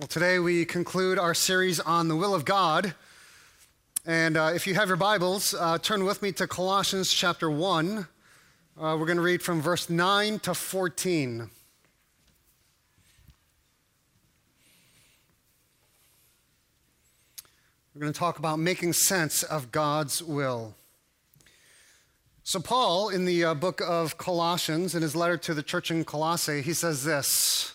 Well, today we conclude our series on the will of God. And uh, if you have your Bibles, uh, turn with me to Colossians chapter 1. Uh, we're going to read from verse 9 to 14. We're going to talk about making sense of God's will. So, Paul, in the uh, book of Colossians, in his letter to the church in Colossae, he says this.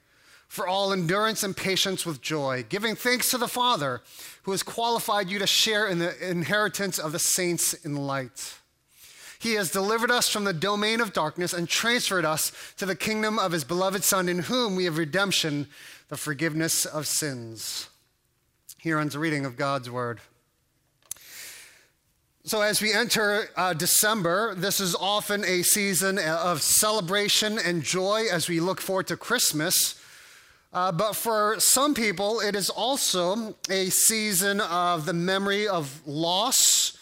for all endurance and patience with joy, giving thanks to the Father who has qualified you to share in the inheritance of the saints in light. He has delivered us from the domain of darkness and transferred us to the kingdom of his beloved Son, in whom we have redemption, the forgiveness of sins. Here ends the reading of God's word. So, as we enter uh, December, this is often a season of celebration and joy as we look forward to Christmas. Uh, but for some people, it is also a season of the memory of loss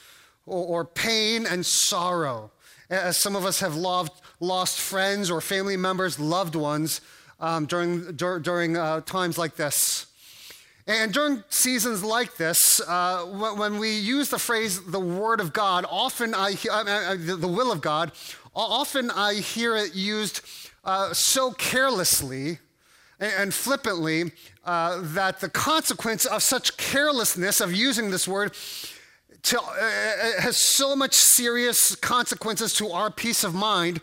or, or pain and sorrow. As some of us have loved, lost friends or family members, loved ones um, during, dur- during uh, times like this. And during seasons like this, uh, when we use the phrase the Word of God, often I, uh, the will of God, often I hear it used uh, so carelessly and flippantly uh, that the consequence of such carelessness of using this word to, uh, uh, has so much serious consequences to our peace of mind.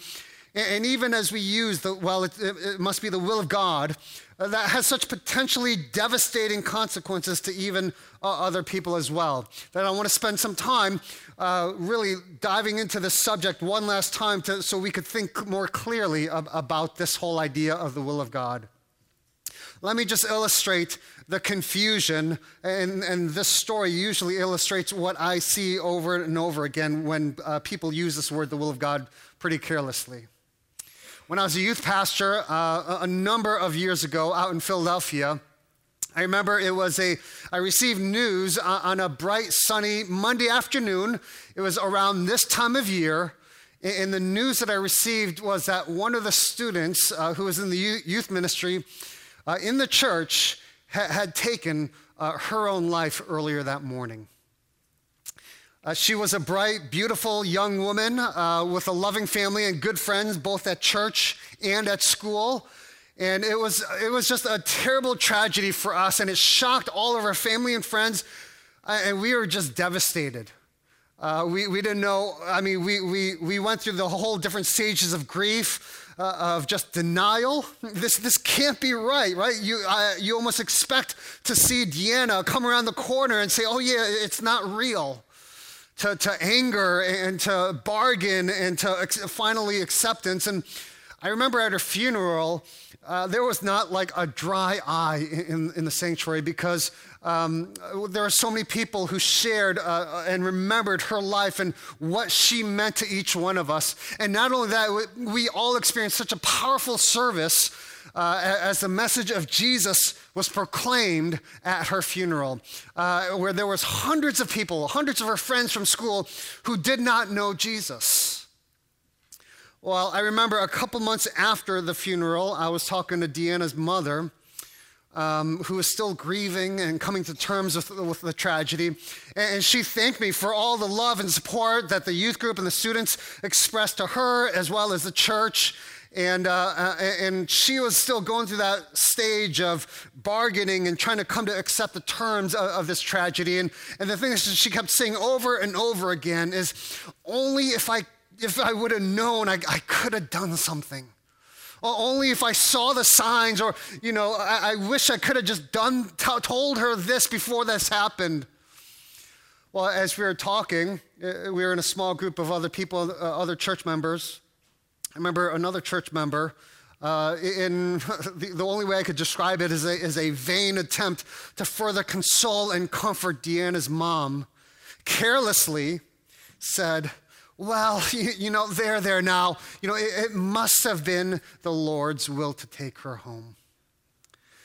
And even as we use the, well, it, it must be the will of God, uh, that has such potentially devastating consequences to even uh, other people as well. That I want to spend some time uh, really diving into this subject one last time to, so we could think more clearly ab- about this whole idea of the will of God. Let me just illustrate the confusion, and, and this story usually illustrates what I see over and over again when uh, people use this word, the will of God, pretty carelessly. When I was a youth pastor uh, a number of years ago out in Philadelphia, I remember it was a, I received news on a bright, sunny Monday afternoon. It was around this time of year. And the news that I received was that one of the students uh, who was in the youth ministry uh, in the church ha- had taken uh, her own life earlier that morning. Uh, she was a bright, beautiful young woman uh, with a loving family and good friends, both at church and at school. And it was, it was just a terrible tragedy for us, and it shocked all of our family and friends, uh, and we were just devastated. Uh, we, we didn't know, I mean, we, we, we went through the whole different stages of grief uh, of just denial. This, this can't be right, right? You, uh, you almost expect to see Deanna come around the corner and say, oh, yeah, it's not real. To, to anger and to bargain and to ex- finally acceptance. And I remember at her funeral, uh, there was not like a dry eye in, in the sanctuary because um, there are so many people who shared uh, and remembered her life and what she meant to each one of us. And not only that, we all experienced such a powerful service uh, as the message of Jesus was proclaimed at her funeral, uh, where there was hundreds of people, hundreds of her friends from school who did not know Jesus. Well, I remember a couple months after the funeral, I was talking to Deanna's mother, um, who was still grieving and coming to terms with, with the tragedy. And she thanked me for all the love and support that the youth group and the students expressed to her, as well as the church. And, uh, uh and she was still going through that stage of bargaining and trying to come to accept the terms of, of this tragedy. And, and the thing that she kept saying over and over again is only if I, if I would have known, I, I could have done something only if I saw the signs, or, you know, I, I wish I could have just done, t- told her this before this happened. Well, as we were talking, uh, we were in a small group of other people, uh, other church members. I remember another church member Uh, in the, the, only way I could describe it is a, is a vain attempt to further console and comfort Deanna's mom, carelessly said, Well, you, you know, there, there now, you know, it, it must have been the Lord's will to take her home.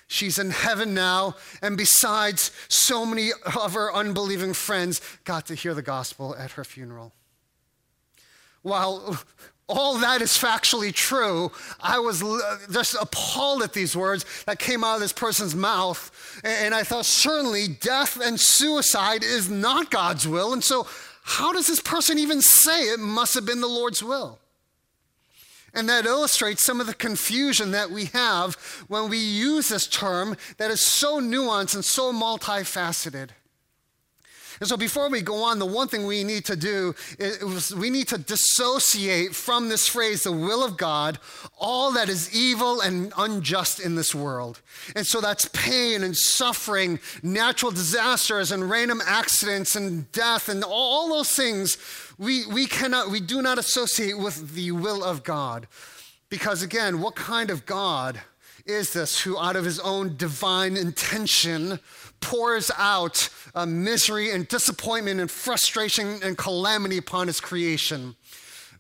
She's in heaven now, and besides, so many of her unbelieving friends got to hear the gospel at her funeral. While all that is factually true, I was just appalled at these words that came out of this person's mouth. And I thought, certainly, death and suicide is not God's will. And so, how does this person even say it must have been the Lord's will? And that illustrates some of the confusion that we have when we use this term that is so nuanced and so multifaceted. And so, before we go on, the one thing we need to do is we need to dissociate from this phrase, the will of God, all that is evil and unjust in this world. And so, that's pain and suffering, natural disasters and random accidents and death and all those things we, we cannot, we do not associate with the will of God. Because again, what kind of God is this who, out of his own divine intention, pours out uh, misery and disappointment and frustration and calamity upon his creation?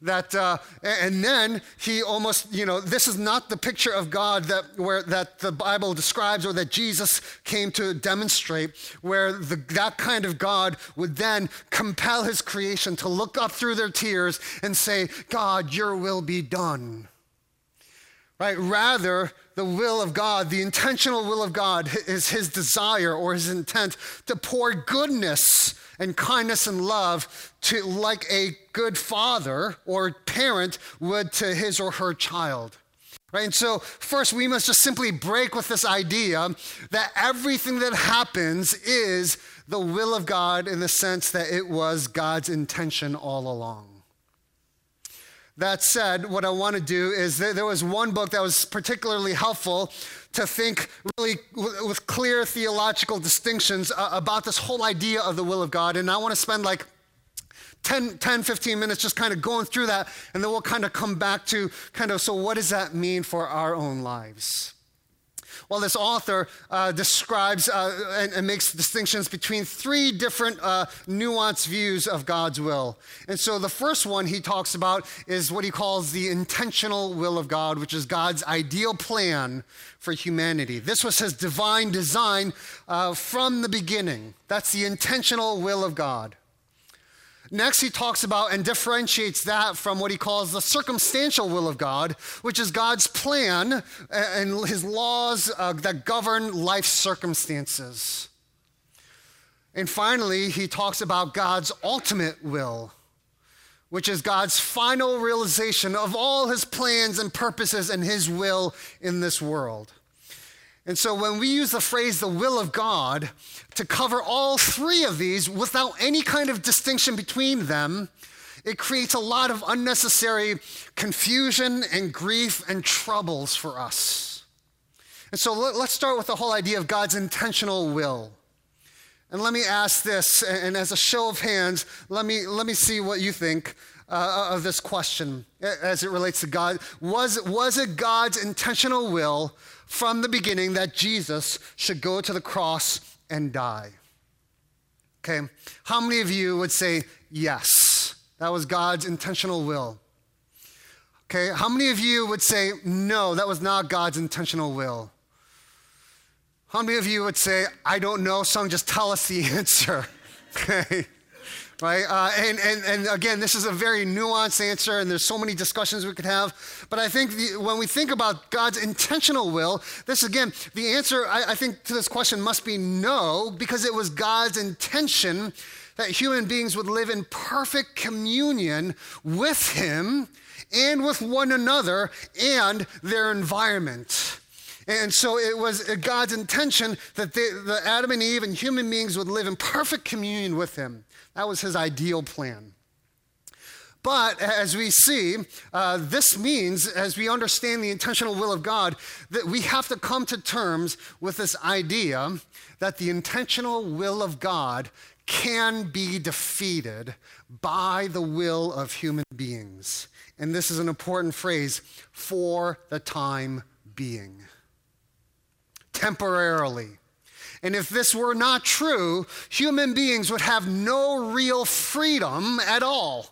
that uh, and then he almost you know this is not the picture of god that where that the bible describes or that jesus came to demonstrate where the, that kind of god would then compel his creation to look up through their tears and say god your will be done right rather the will of God, the intentional will of God, is his desire or his intent to pour goodness and kindness and love to like a good father or parent would to his or her child. Right? And so, first, we must just simply break with this idea that everything that happens is the will of God in the sense that it was God's intention all along. That said, what I want to do is there was one book that was particularly helpful to think really with clear theological distinctions uh, about this whole idea of the will of God. And I want to spend like 10, 10, 15 minutes just kind of going through that, and then we'll kind of come back to kind of so what does that mean for our own lives? Well, this author uh, describes uh, and, and, makes distinctions between three different uh, nuanced views of God's will. And so the first one he talks about is what he calls the intentional will of God, which is God's ideal plan for humanity. This was his divine design uh, from the beginning. That's the intentional will of God. Next, he talks about and differentiates that from what he calls the circumstantial will of God, which is God's plan and his laws uh, that govern life circumstances. And finally, he talks about God's ultimate will, which is God's final realization of all his plans and purposes and his will in this world. And so when we use the phrase the will of God to cover all three of these without any kind of distinction between them, it creates a lot of unnecessary confusion and grief and troubles for us. And so let, us start with the whole idea of God's intentional will. And let me ask this, and as a show of hands, let me, let me see what you think uh, of this question as it relates to God. Was, was it God's intentional will from the beginning that Jesus should go to the cross and die. Okay, how many of you would say yes? That was God's intentional will. Okay, how many of you would say no, that was not God's intentional will? How many of you would say, I don't know, so just tell us the answer? Okay right? Uh, and, and, and again, this is a very nuanced answer, and there's so many discussions we could have. But I think the, when we think about God's intentional will, this again, the answer I, I think to this question must be no, because it was God's intention that human beings would live in perfect communion with Him and with one another and their environment. And so it was God's intention that they, the Adam and Eve and human beings would live in perfect communion with Him. That was his ideal plan. But as we see, uh, this means, as we understand the intentional will of God, that we have to come to terms with this idea that the intentional will of God can be defeated by the will of human beings. And this is an important phrase for the time being. Temporarily. And if this were not true, human beings would have no real freedom at all.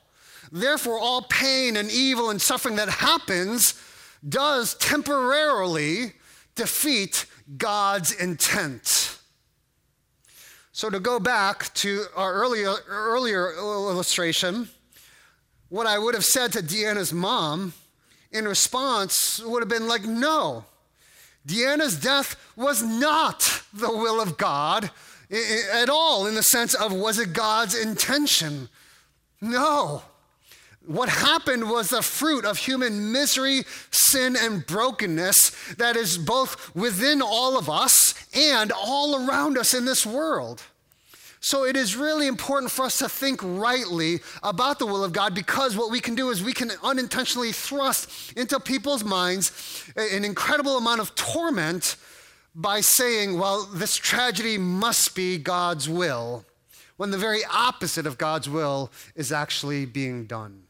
Therefore, all pain and evil and suffering that happens does temporarily defeat God's intent. So, to go back to our earlier, earlier illustration, what I would have said to Deanna's mom in response would have been like, no, Deanna's death was not the will of God at all, in the sense of was it God's intention? No. What happened was the fruit of human misery, sin, and brokenness that is both within all of us and all around us in this world. So it is really important for us to think rightly about the will of God because what we can do is we can unintentionally thrust into people's minds an incredible amount of torment by saying, well, this tragedy must be God's will, when the very opposite of God's will is actually being done.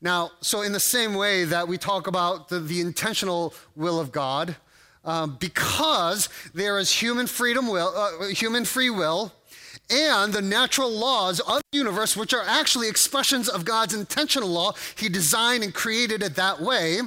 Now, so in the same way that we talk about the, the intentional will of God, um, because there is human freedom will, uh, human free will, and the natural laws of the universe, which are actually expressions of God's intentional law. He designed and created it that way,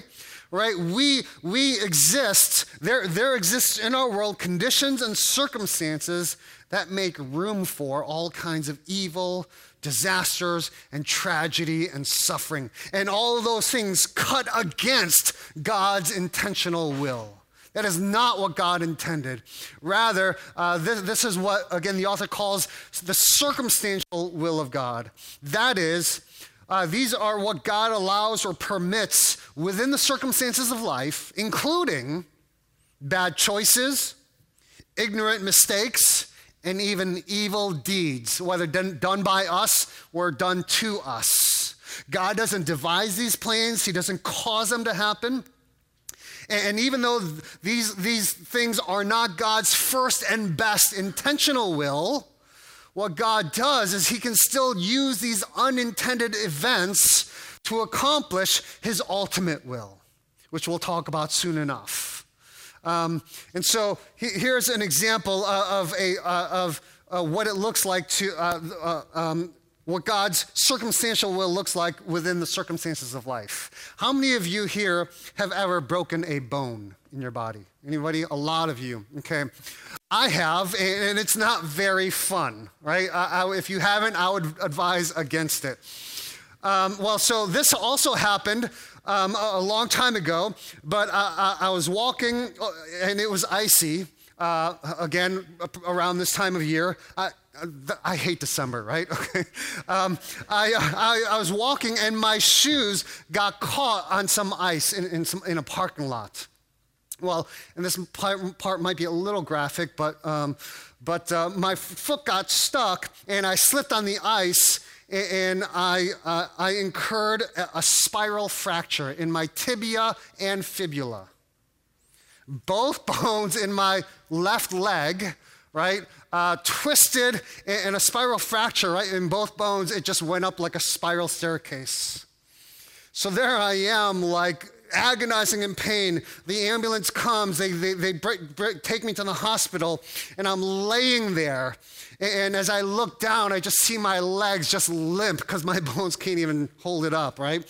right? We, we exist, there, there exists in our world conditions and circumstances that make room for all kinds of evil, disasters and tragedy and suffering. And all those things cut against God's intentional will. That is not what God intended. Rather, uh, this, this is what, again, the author calls the circumstantial will of God. That is, uh, these are what God allows or permits within the circumstances of life, including bad choices, ignorant mistakes, and even evil deeds, whether done, done by us or done to us. God doesn't devise these plans, He doesn't cause them to happen. And even though these, these things are not God's first and best intentional will, what God does is He can still use these unintended events to accomplish His ultimate will, which we'll talk about soon enough. Um, and so he, here's an example uh, of, a, uh, of uh, what it looks like to, uh, uh, um, what God's circumstantial will looks like within the circumstances of life. How many of you here have ever broken a bone in your body? Anybody? A lot of you. Okay. I have, and it's not very fun, right? I, I, if you haven't, I would advise against it. Um, well, so this also happened um, a, a, long time ago, but I, I, was walking uh, and it was icy. Uh, again, around this time of year. I, hate December, right? Okay. Um, I, I, I, was walking and my shoes got caught on some ice in, in, some, in a parking lot. Well, and this part, part might be a little graphic, but, um, but uh, my foot got stuck and I slipped on the ice and I, uh, I incurred a spiral fracture in my tibia and fibula. Both bones in my left leg, right, uh, twisted in a spiral fracture, right, in both bones. It just went up like a spiral staircase. So there I am, like agonizing in pain. The ambulance comes, they, they, they break, break, take me to the hospital, and I'm laying there. And as I look down, I just see my legs just limp because my bones can't even hold it up, right?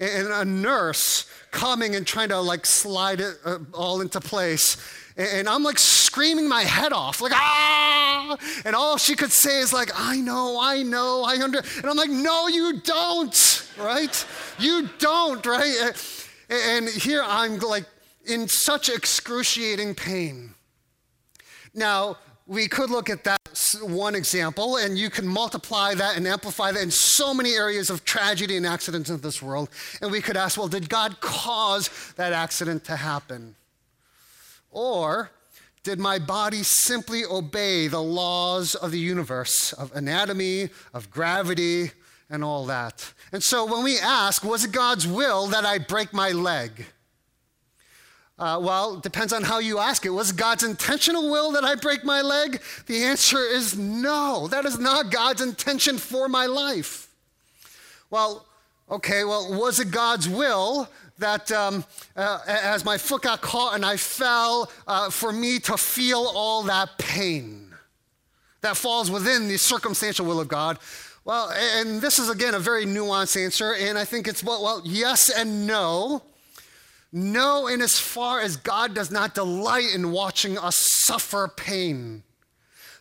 And a nurse coming and trying to like slide it uh, all into place. And I'm like screaming my head off, like, ah! And all she could say is, like, I know, I know, I under. And I'm like, no, you don't, right? You don't, right? And here I'm like in such excruciating pain. Now, we could look at that one example, and you can multiply that and amplify that in so many areas of tragedy and accidents in this world. And we could ask, well, did God cause that accident to happen? Or did my body simply obey the laws of the universe, of anatomy, of gravity, and all that. And so when we ask, was it God's will that I break my leg? Uh, well, it depends on how you ask it. Was God's intentional will that I break my leg? The answer is no. That is not God's intention for my life. Well, okay, well, was it God's will that um, uh, as my foot got caught and I fell, uh, for me to feel all that pain? That falls within the circumstantial will of God. Well, and this is again a very nuanced answer, and I think it's well, well yes and no. No, in as far as God does not delight in watching us suffer pain.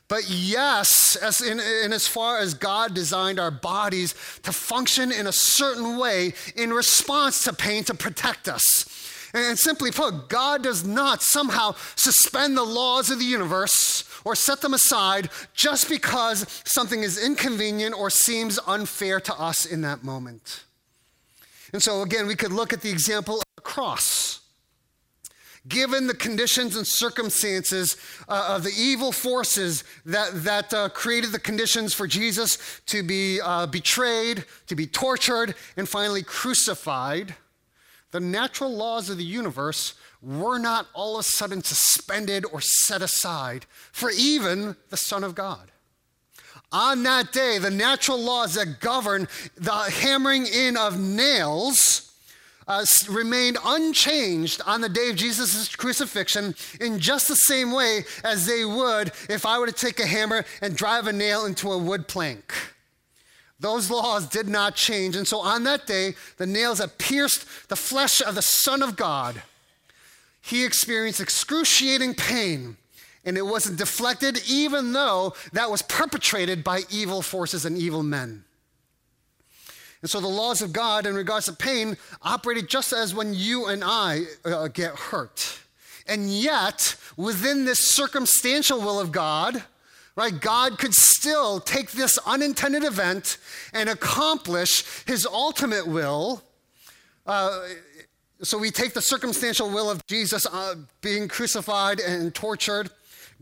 But yes, as in, in, as far as God designed our bodies to function in a certain way in response to pain to protect us. And simply put, God does not somehow suspend the laws of the universe or set them aside just because something is inconvenient or seems unfair to us in that moment. And so, again, we could look at the example of the cross. Given the conditions and circumstances uh, of the evil forces that, that uh, created the conditions for Jesus to be uh, betrayed, to be tortured, and finally crucified, the natural laws of the universe were not all of a sudden suspended or set aside for even the Son of God. On that day, the natural laws that govern the hammering in of nails uh, remained unchanged on the day of Jesus' crucifixion in just the same way as they would if I were to take a hammer and drive a nail into a wood plank. Those laws did not change. And so on that day, the nails that pierced the flesh of the Son of God, he experienced excruciating pain and it wasn't deflected, even though that was perpetrated by evil forces and evil men. And so the laws of God in regards to pain operated just as when you and I uh, get hurt. And yet, within this circumstantial will of God, right, God could still take this unintended event and accomplish his ultimate will. Uh, so we take the circumstantial will of Jesus uh, being crucified and tortured,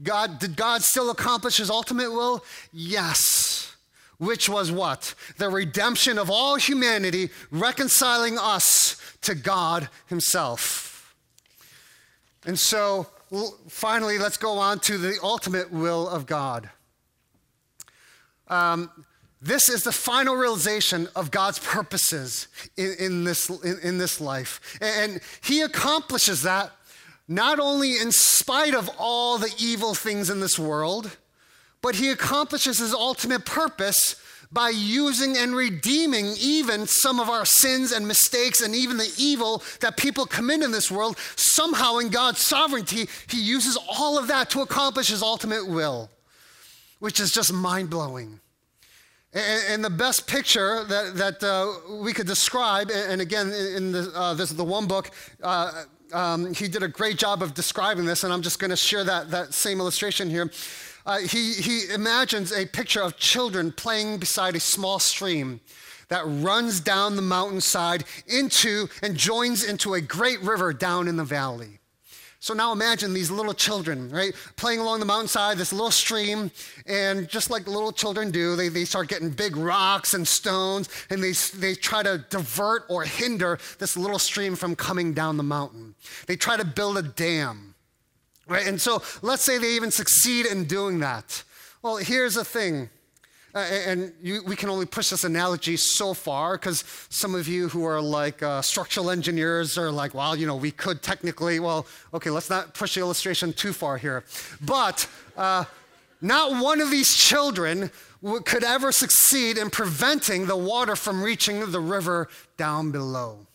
God, did God still accomplish his ultimate will? Yes. Which was what? The redemption of all humanity, reconciling us to God himself. And so, finally, let's go on to the ultimate will of God. Um, this is the final realization of God's purposes in, in this, in, in, this life. And He accomplishes that not only in spite of all the evil things in this world, but he accomplishes his ultimate purpose by using and redeeming even some of our sins and mistakes and even the evil that people commit in this world. Somehow, in God's sovereignty, he uses all of that to accomplish his ultimate will, which is just mind blowing. And, the best picture that, that uh, we could describe, and again, in the, uh, this is the one book, uh, um, he did a great job of describing this, and I'm just going to share that, that same illustration here. Uh, he, he imagines a picture of children playing beside a small stream that runs down the mountainside into and joins into a great river down in the valley. So now imagine these little children, right, playing along the mountainside, this little stream, and just like little children do, they, they start getting big rocks and stones, and they, they try to divert or hinder this little stream from coming down the mountain. They try to build a dam, right? And so let's say they even succeed in doing that. Well, here's the thing uh, and you, we can only push this analogy so far because some of you who are like uh, structural engineers are like, well, you know, we could technically, well, okay, let's not push the illustration too far here. But uh, not one of these children could ever succeed in preventing the water from reaching the river down below.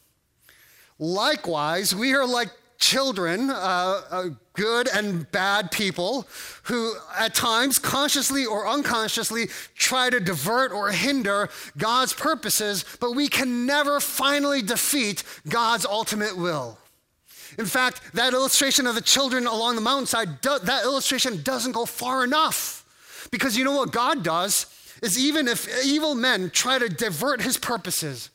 Likewise, we are like children, uh, uh, good and bad people, who at times, consciously or unconsciously, try to divert or hinder God's purposes, but we can never finally defeat God's ultimate will. In fact, that illustration of the children along the mountainside, that illustration doesn't go far enough. Because you know what God does? Is even if evil men try to divert his purposes,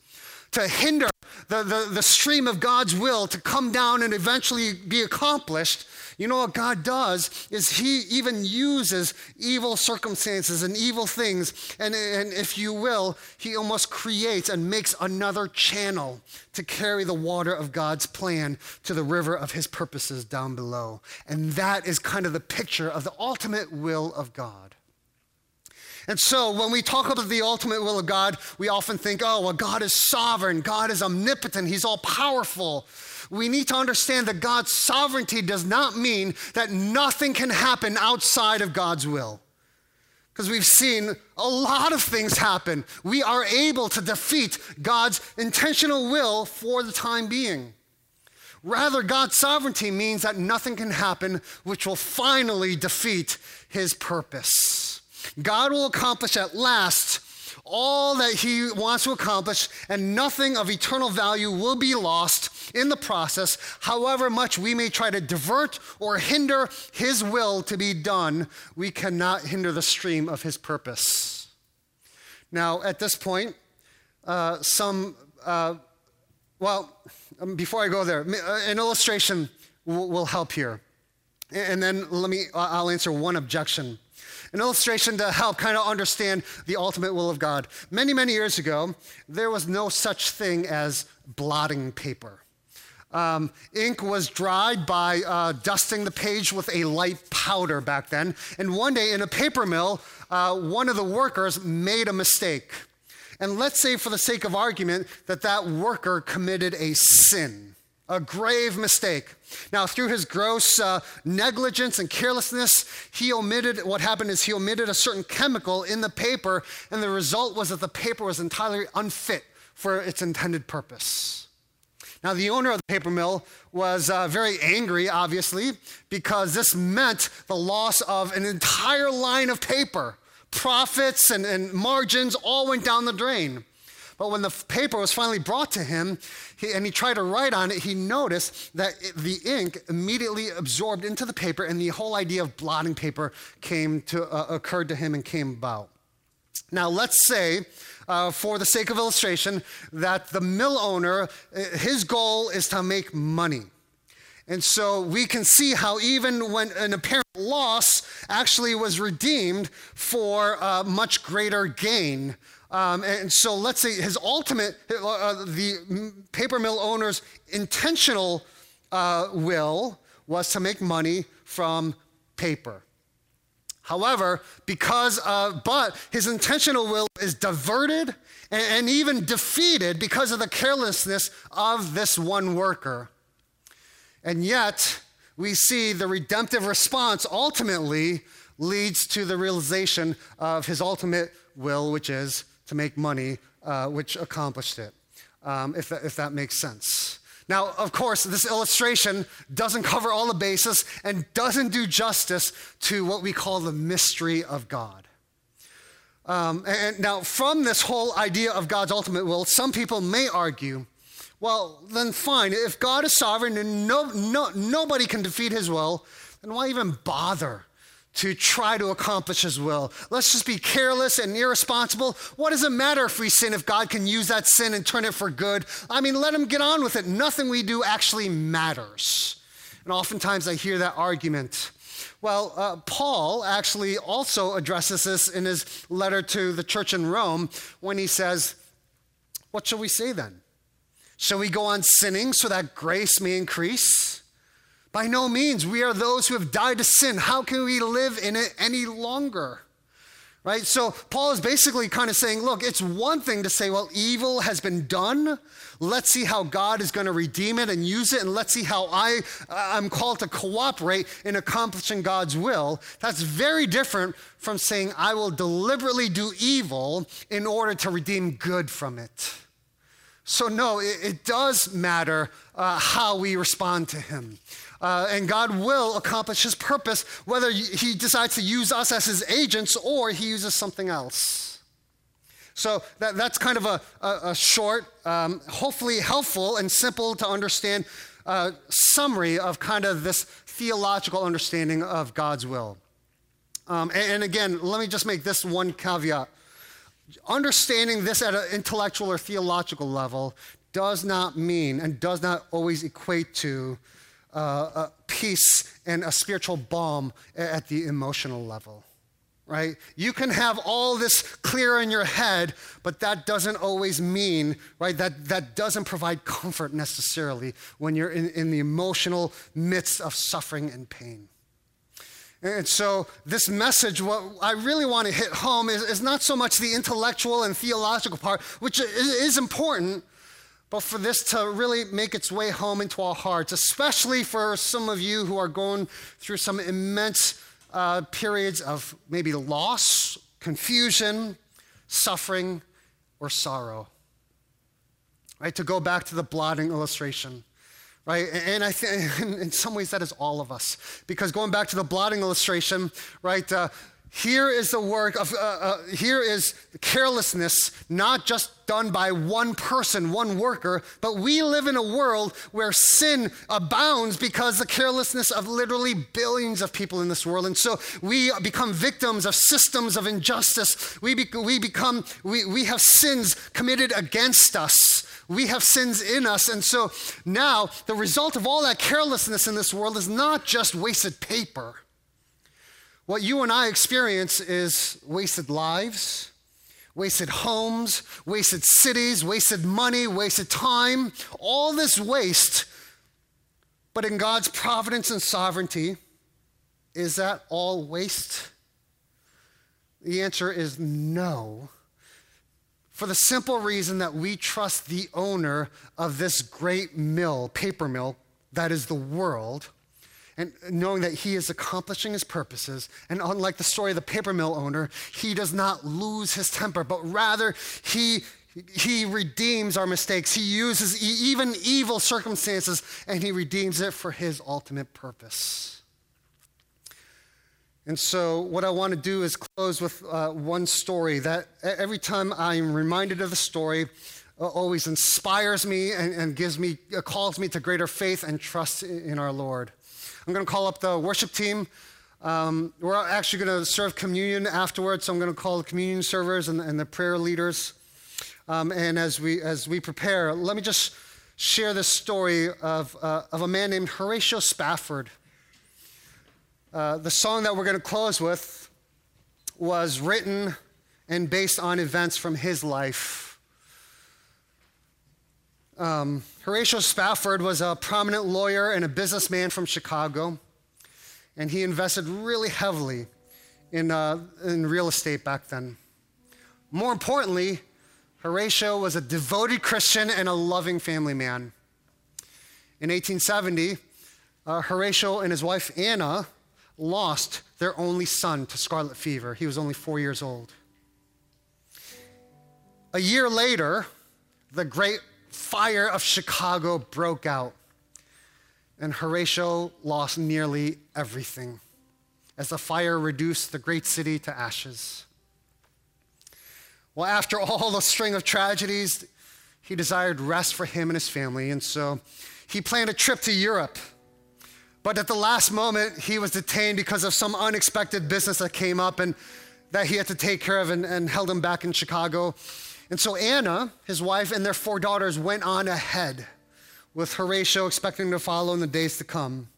to hinder the, the, the stream of God's will to come down and eventually be accomplished, you know what God does is He even uses evil circumstances and evil things. And, and if you will, He almost creates and makes another channel to carry the water of God's plan to the river of His purposes down below. And that is kind of the picture of the ultimate will of God. And so when we talk about the ultimate will of God, we often think, oh, well, God is sovereign, God is omnipotent, He's all powerful. We need to understand that God's sovereignty does not mean that nothing can happen outside of God's will. Because we've seen a lot of things happen. We are able to defeat God's intentional will for the time being. Rather, God's sovereignty means that nothing can happen which will finally defeat his purpose. God will accomplish at last all that he wants to accomplish, and nothing of eternal value will be lost in the process, however much we may try to divert or hinder his will to be done, we cannot hinder the stream of his purpose. Now, at this point, uh, some, uh, well, um, before I go there, uh, an illustration will, will help here. And then let me, I'll answer one objection an illustration to help kind of understand the ultimate will of God. Many, many years ago, there was no such thing as blotting paper. Um, ink was dried by uh, dusting the page with a light powder back then. And one day in a paper mill, uh, one of the workers made a mistake. And let's say, for the sake of argument, that that worker committed a sin a grave mistake. Now, through his gross uh, negligence and carelessness, he omitted what happened is he omitted a certain chemical in the paper, and the result was that the paper was entirely unfit for its intended purpose. Now, the owner of the paper mill was uh, very angry, obviously, because this meant the loss of an entire line of paper. Profits and, and margins all went down the drain. But when the paper was finally brought to him he, and he tried to write on it, he noticed that it, the ink immediately absorbed into the paper and the whole idea of blotting paper came to, uh, occurred to him and came about. Now, let's say, uh, for the sake of illustration, that the mill owner, uh, his goal is to make money. And so we can see how even when an apparent loss actually was redeemed for a much greater gain um, and so let's say his ultimate, uh, uh, the paper mill owner's intentional uh, will was to make money from paper. However, because of, but his intentional will is diverted and, and even defeated because of the carelessness of this one worker. And yet, we see the redemptive response ultimately leads to the realization of his ultimate will, which is to make money, uh, which accomplished it, um, if, that, if that makes sense. Now, of course, this illustration doesn't cover all the bases and doesn't do justice to what we call the mystery of God. Um, and now, from this whole idea of God's ultimate will, some people may argue well, then fine. If God is sovereign and no, no, nobody can defeat his will, then why even bother to try to accomplish his will. Let's just be careless and irresponsible. What does it matter if we sin if God can use that sin and turn it for good? I mean, let him get on with it. Nothing we do actually matters. And oftentimes I hear that argument. Well, uh, Paul actually also addresses this in his letter to the church in Rome when he says, What shall we say then? Shall we go on sinning so that grace may increase? By no means. We are those who have died to sin. How can we live in it any longer? Right? So Paul is basically kind of saying, look, it's one thing to say, well, evil has been done. Let's see how God is going to redeem it and use it, and let's see how I, I'm called to cooperate in accomplishing God's will. That's very different from saying, I will deliberately do evil in order to redeem good from it. So, no, it, it does matter uh, how we respond to Him. Uh, and God will accomplish his purpose, whether he decides to use us as his agents or he uses something else. So that, that's kind of a, a, a short, um, hopefully helpful and simple to understand uh, summary of kind of this theological understanding of God's will. Um, and, and again, let me just make this one caveat. Understanding this at an intellectual or theological level does not mean and does not always equate to uh, peace and a spiritual balm at the emotional level right? You can have all this clear in your head, but that doesn't always mean, right? That, that doesn't provide comfort necessarily when you're in, in the emotional midst of suffering and pain. And so, this message, what I really want to hit home is, is not so much the intellectual and theological part, which is important, but for this to really make its way home into our hearts, especially for some of you who are going through some immense uh, periods of maybe loss, confusion, suffering, or sorrow. Right? To go back to the blotting illustration. Right? And I think in some ways that is all of us. Because going back to the blotting illustration, right? Uh, here is the work of, uh, uh, here is carelessness, not just done by one person, one worker, but we live in a world where sin abounds because the carelessness of literally billions of people in this world. And so we become victims of systems of injustice. We, be- we become, we, we have sins committed against us. We have sins in us. And so now the result of all that carelessness in this world is not just wasted paper what you and I experience is wasted lives, wasted homes, wasted cities, wasted money, wasted time, all this waste. But in God's providence and sovereignty, is that all waste? The answer is no. For the simple reason that we trust the owner of this great mill, paper mill, that is the world, and knowing that he is accomplishing his purposes. And unlike the story of the paper mill owner, he does not lose his temper, but rather he, he redeems our mistakes. He uses even evil circumstances and he redeems it for his ultimate purpose. And so, what I want to do is close with uh, one story that every time I'm reminded of the story, uh, always inspires me and, and gives me, uh, calls me to greater faith and trust in our Lord. I'm going to call up the worship team. Um, we're actually going to serve communion afterwards, so I'm going to call the communion servers and, and the prayer leaders. Um, and as we, as we prepare, let me just share this story of, uh, of a man named Horatio Spafford. Uh, the song that we're going to close with was written and based on events from his life. Um, Horatio Spafford was a prominent lawyer and a businessman from Chicago, and he invested really heavily in, uh, in real estate back then. More importantly, Horatio was a devoted Christian and a loving family man. In 1870, uh, Horatio and his wife Anna lost their only son to scarlet fever. He was only four years old. A year later, the great fire of Chicago broke out, and Horatio lost nearly everything as the fire reduced the great city to ashes. Well, after all the string of tragedies, he desired rest for him and his family, and so he planned a trip to Europe. But at the last moment, he was detained because of some unexpected business that came up and that he had to take care of and, and held him back in Chicago. And so Anna, his wife, and their four daughters went on ahead with Horatio expecting to follow in the days to come.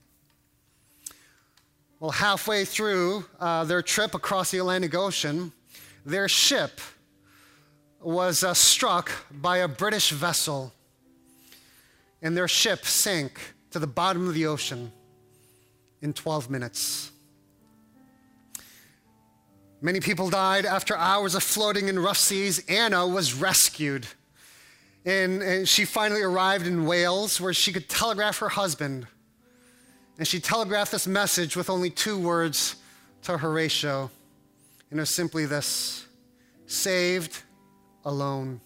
Well, halfway through uh, their trip across the Atlantic Ocean, their ship was uh, struck by a British vessel, and their ship sank to the bottom of the ocean in 12 minutes. Many people died after hours of floating in rough seas. Anna was rescued. And, and, she finally arrived in Wales where she could telegraph her husband. And she telegraphed this message with only two words to Horatio. And it was simply this saved alone.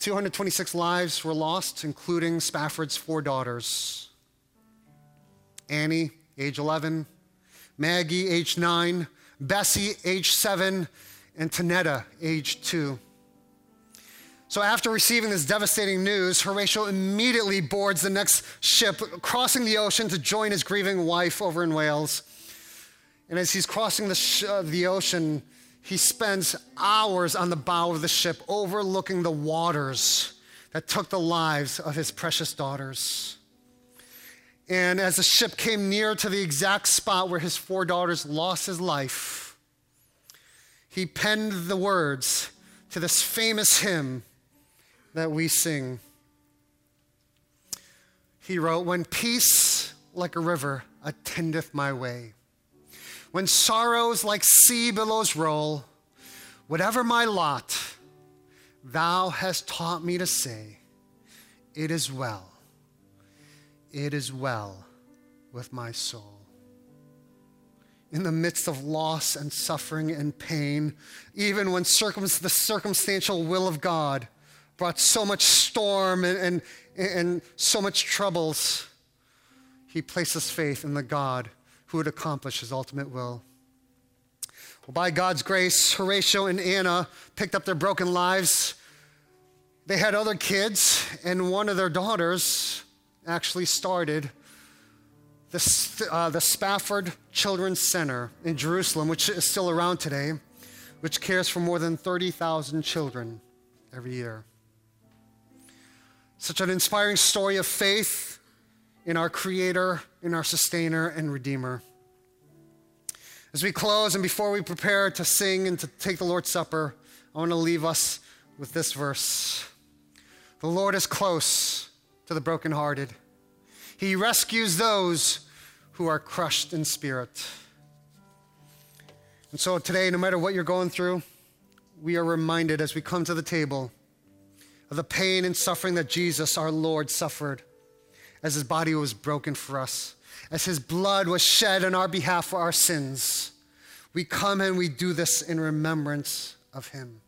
226 lives were lost, including Spafford's four daughters Annie, age 11, Maggie, age nine, Bessie, age seven, and Tanetta, age two. So, after receiving this devastating news, Horatio immediately boards the next ship, crossing the ocean to join his grieving wife over in Wales. And as he's crossing the, sh- uh, the ocean, he spends hours on the bow of the ship overlooking the waters that took the lives of his precious daughters. And as the ship came near to the exact spot where his four daughters lost his life, he penned the words to this famous hymn that we sing. He wrote, When peace like a river attendeth my way, when sorrows like sea billows roll, whatever my lot, thou hast taught me to say, It is well, it is well with my soul. In the midst of loss and suffering and pain, even when circum- the circumstantial will of God brought so much storm and, and, and so much troubles, he places faith in the God who would accomplish his ultimate will. Well, by God's grace, Horatio and Anna picked up their broken lives. They had other kids, and one of their daughters actually started the, uh, the Spafford Children's Center in Jerusalem, which is still around today, which cares for more than 30,000 children every year. Such an inspiring story of faith in our Creator, in our Sustainer and Redeemer. As we close and before we prepare to sing and to take the Lord's Supper, I want to leave us with this verse The Lord is close to the brokenhearted, He rescues those who are crushed in spirit. And so today, no matter what you're going through, we are reminded as we come to the table of the pain and suffering that Jesus, our Lord, suffered as his body was broken for us, as his blood was shed on our behalf for our sins. We come and we do this in remembrance of him.